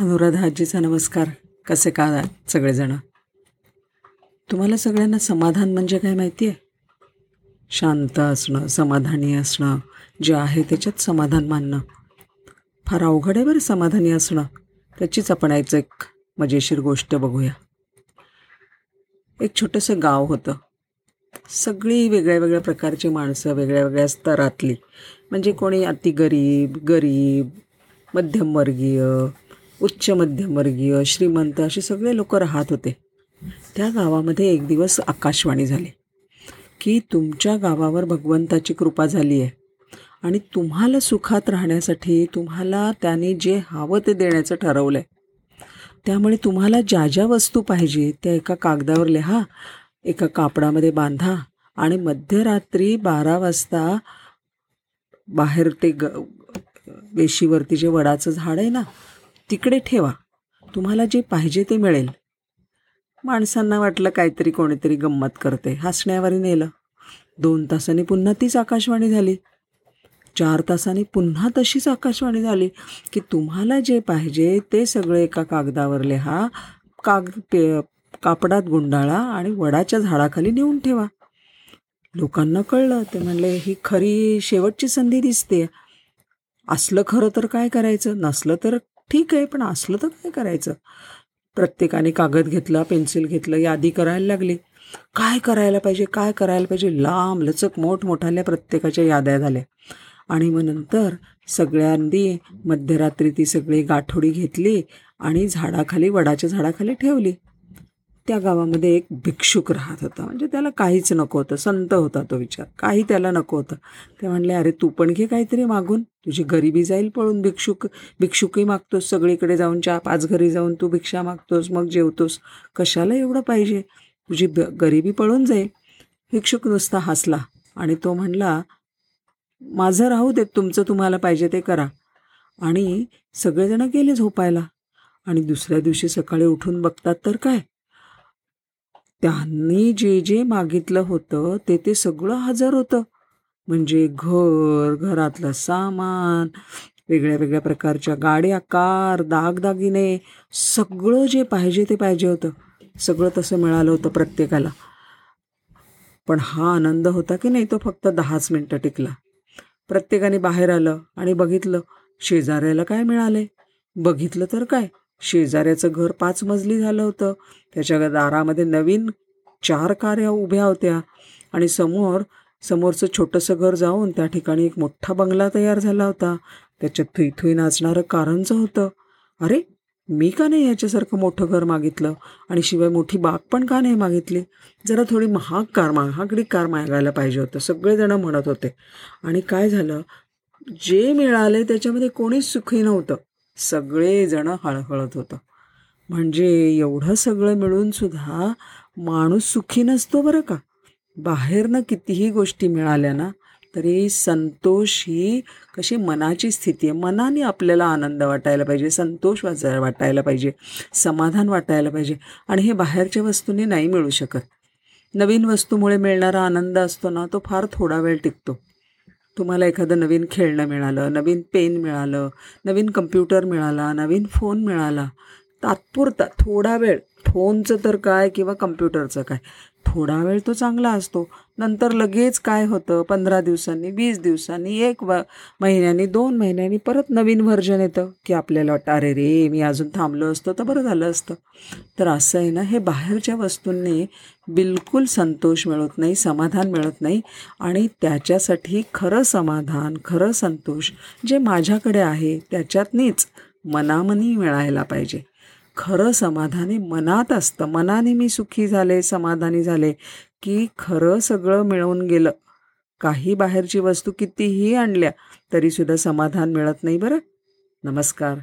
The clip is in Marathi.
अनुराधा आजीचा नमस्कार. कसे का सगळेजण? तुम्हाला सगळ्यांना समाधान म्हणजे काय माहिती आहे? शांत असणं समाधानी असणं जे आहे त्याच्यात समाधान मानणं. फार अवघड आहे बरं समाधानी असणं. त्याचीच आपण यायचं एक मजेशीर गोष्ट बघूया. एक छोटंसं गाव होतं. सगळी वेगळ्या वेगळ्या प्रकारची माणसं वेगळ्या वेगळ्या स्तरातली. म्हणजे कोणी अति गरीब गरीब मध्यमवर्गीय उच्च मध्यमवर्गीय श्रीमंत असे सगळे लोक राहत होते. त्या गावामध्ये एक दिवस आकाशवाणी झाली की तुमच्या गावावर भगवंताची कृपा झाली आहे आणि तुम्हाला सुखात राहण्यासाठी तुम्हाला त्याने जे हवं ते देण्याचं ठरवलं आहे त्यामुळे तुम्हाला ज्या ज्या वस्तू पाहिजे त्या एका कागदावर लिहा एका कापडामध्ये बांधा आणि मध्यरात्री बारा वाजता बाहेर ते ग वेशीवरती जे वडाचं झाड आहे ना तिकडे ठेवा. तुम्हाला जे पाहिजे ते मिळेल. माणसांना वाटलं काहीतरी कोणीतरी गंमत करते. हसण्यावर नेलं. दोन तासांनी पुन्हा तीच आकाशवाणी झाली. चार तासांनी पुन्हा तशीच आकाशवाणी झाली की तुम्हाला जे पाहिजे ते सगळे एका कागदावर लिहा. काग पे कापडात गुंडाळा आणि वडाच्या झाडाखाली नेऊन ठेवा. लोकांना कळलं. ते म्हणले ही खरी शेवटची संधी दिसते असलं खरं तर काय करायचं? नसलं तर ठीक आहे पण असलं तर काय करायचं? प्रत्येकाने कागद घेतला पेन्सिल घेतलं यादी करायला लागली. काय करायला पाहिजे? काय करायला पाहिजे? लांब लचक मोठमोठाल्या प्रत्येकाच्या याद्या झाल्या. आणि मग नंतर सगळ्यांनी मध्यरात्री ती सगळी गाठोडी घेतली आणि झाडाखाली वडाच्या झाडाखाली ठेवली. त्या गावामध्ये एक भिक्षुक राहत होता. म्हणजे त्याला काहीच नको होतं. संत होता तो विचार. काही त्याला नको होतं. ते म्हणले अरे तू पण घे काहीतरी मागून. तुझी गरिबी जाईल पळून भिक्षुक. भिक्षुकही मागतोस. सगळीकडे जाऊन चहा पाच घरी जाऊन तू भिक्षा मागतोस. मग जेवतोस. कशाला एवढं पाहिजे? तुझी ब गरिबी पळून जाईल. भिक्षुक नुसता हसला आणि तो म्हणला माझं राहू देत. तुमचं तुम्हाला पाहिजे ते करा. आणि सगळेजण गेले झोपायला. आणि दुसऱ्या दिवशी सकाळी उठून बघतात तर काय? त्यांनी जे जे मागितलं होतं ते ते सगळं हजर होतं. म्हणजे घर घरातलं सामान वेगळ्या वेगळ्या प्रकारच्या गाड्या कार दागदागिने सगळं जे पाहिजे ते पाहिजे होतं. सगळं तसं मिळालं होतं प्रत्येकाला. पण हा आनंद होता की नाही तो फक्त दहाच मिनटं टिकला. प्रत्येकाने बाहेर आलं आणि बघितलं शेजाऱ्याला काय मिळाले बघितलं तर काय? शेजाऱ्याचं घर पाच मजली झालं होतं. त्याच्या दारामध्ये नवीन चार कार्या उभ्या होत्या. आणि समोर समोरचं छोटंसं घर जाऊन त्या ठिकाणी एक मोठा बंगला तयार झाला होता. त्याच्यात थुई थुई नाचणारं कारंचं होतं. अरे मी का नाही याच्यासारखं मोठं घर मागितलं? आणि शिवाय मोठी बाग पण का नाही मागितली? जरा थोडी महाग कार महागडी कार मागायला पाहिजे होतं सगळेजणं म्हणत होते. आणि काय झालं? जे मिळाले त्याच्यामध्ये कोणीच सुखी नव्हतं. सगळेजणं हळहळत होतं. म्हणजे एवढं सगळं मिळून सुद्धा माणूस सुखी नसतो बरं का? बाहेरनं कितीही गोष्टी मिळाल्या ना तरी संतोष ही कशी मनाची स्थिती आहे. मनाने आपल्याला आनंद वाटायला पाहिजे संतोष वाचा वाटायला पाहिजे समाधान वाटायला पाहिजे. आणि हे बाहेरच्या वस्तूंनी नाही मिळू शकत. नवीन वस्तूमुळे मिळणारा आनंद असतो ना तो फार थोडा वेळ टिकतो. तुम्हाला एखादं नवीन खेळणं मिळालं नवीन पेन मिळालं नवीन कम्प्युटर मिळाला नवीन फोन मिळाला तात्पुरता थोडा वेळ फोनचं तर काय किंवा कम्प्युटरचं काय? थोडा वेळ तो चांगला असतो. नंतर लगेच काय होतं? पंधरा दिवसांनी वीस दिवसांनी एक व महिन्यानी दोन महिन्यांनी परत नवीन व्हर्जन येतं की आपल्याला वाटतं अरे रे मी अजून थांबलो असतो तर बरं झालं असतं. तर असं आहे ना हे बाहेरच्या वस्तूंनी बिलकुल संतोष मिळत नाही समाधान मिळत नाही. आणि त्याच्यासाठी खरं समाधान खरं संतोष जे माझ्याकडे आहे त्याच्यातनीच मनामनी मिळायला पाहिजे. खरं समाधानी मनात असतं. मनाने मी सुखी झाले समाधानी झाले की खरं सगळं मिळून गेलं. काही बाहेरची वस्तू कितीही आणल्या तरीसुद्धा समाधान मिळत नाही बरं. नमस्कार.